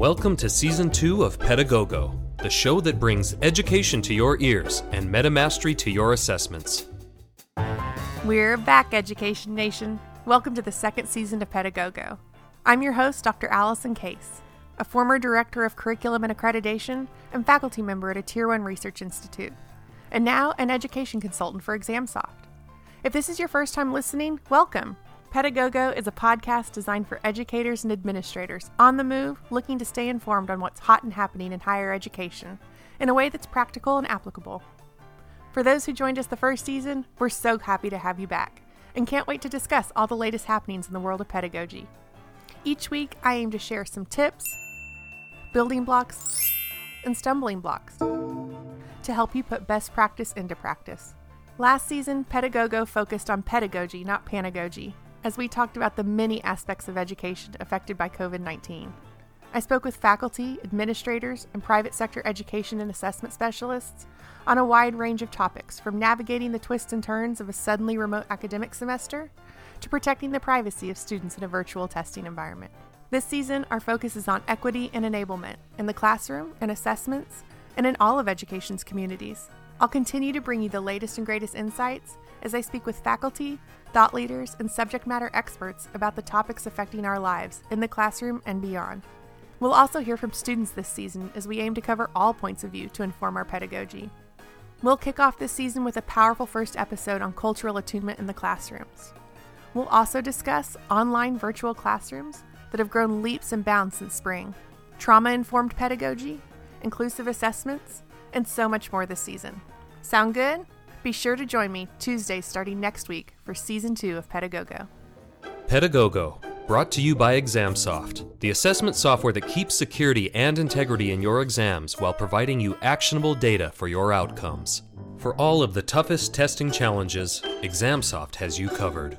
Welcome to Season 2 of Pedagogo, the show that brings education to your ears and metamastery to your assessments. We're back, Education Nation. Welcome to the second season of Pedagogo. I'm your host, Dr. Allison Case, a former director of curriculum and accreditation and faculty member at a Tier 1 research institute, and now an education consultant for ExamSoft. If this is your first time listening, welcome. Pedagogo is a podcast designed for educators and administrators on the move looking to stay informed on what's hot and happening in higher education in a way that's practical and applicable. For those who joined us the first season, we're so happy to have you back and can't wait to discuss all the latest happenings in the world of pedagogy. Each week, I aim to share some tips, building blocks, and stumbling blocks to help you put best practice into practice. Last season, Pedagogo focused on pedagogy, not panagogy, as we talked about the many aspects of education affected by COVID 19. I spoke with faculty, administrators, and private sector education and assessment specialists on a wide range of topics from navigating the twists and turns of a suddenly remote academic semester to protecting the privacy of students in a virtual testing environment. This season, our focus is on equity and enablement in the classroom and assessments and in all of education's communities. I'll continue to bring you the latest and greatest insights as I speak with faculty, thought leaders, and subject matter experts about the topics affecting our lives in the classroom and beyond. We'll also hear from students this season as we aim to cover all points of view to inform our pedagogy. We'll kick off this season with a powerful first episode on cultural attunement in the classrooms. We'll also discuss online virtual classrooms that have grown leaps and bounds since spring, trauma informed pedagogy, inclusive assessments, and so much more this season. Sound good? Be sure to join me Tuesday starting next week for season two of Pedagogo. Pedagogo, brought to you by ExamSoft, the assessment software that keeps security and integrity in your exams while providing you actionable data for your outcomes. For all of the toughest testing challenges, ExamSoft has you covered.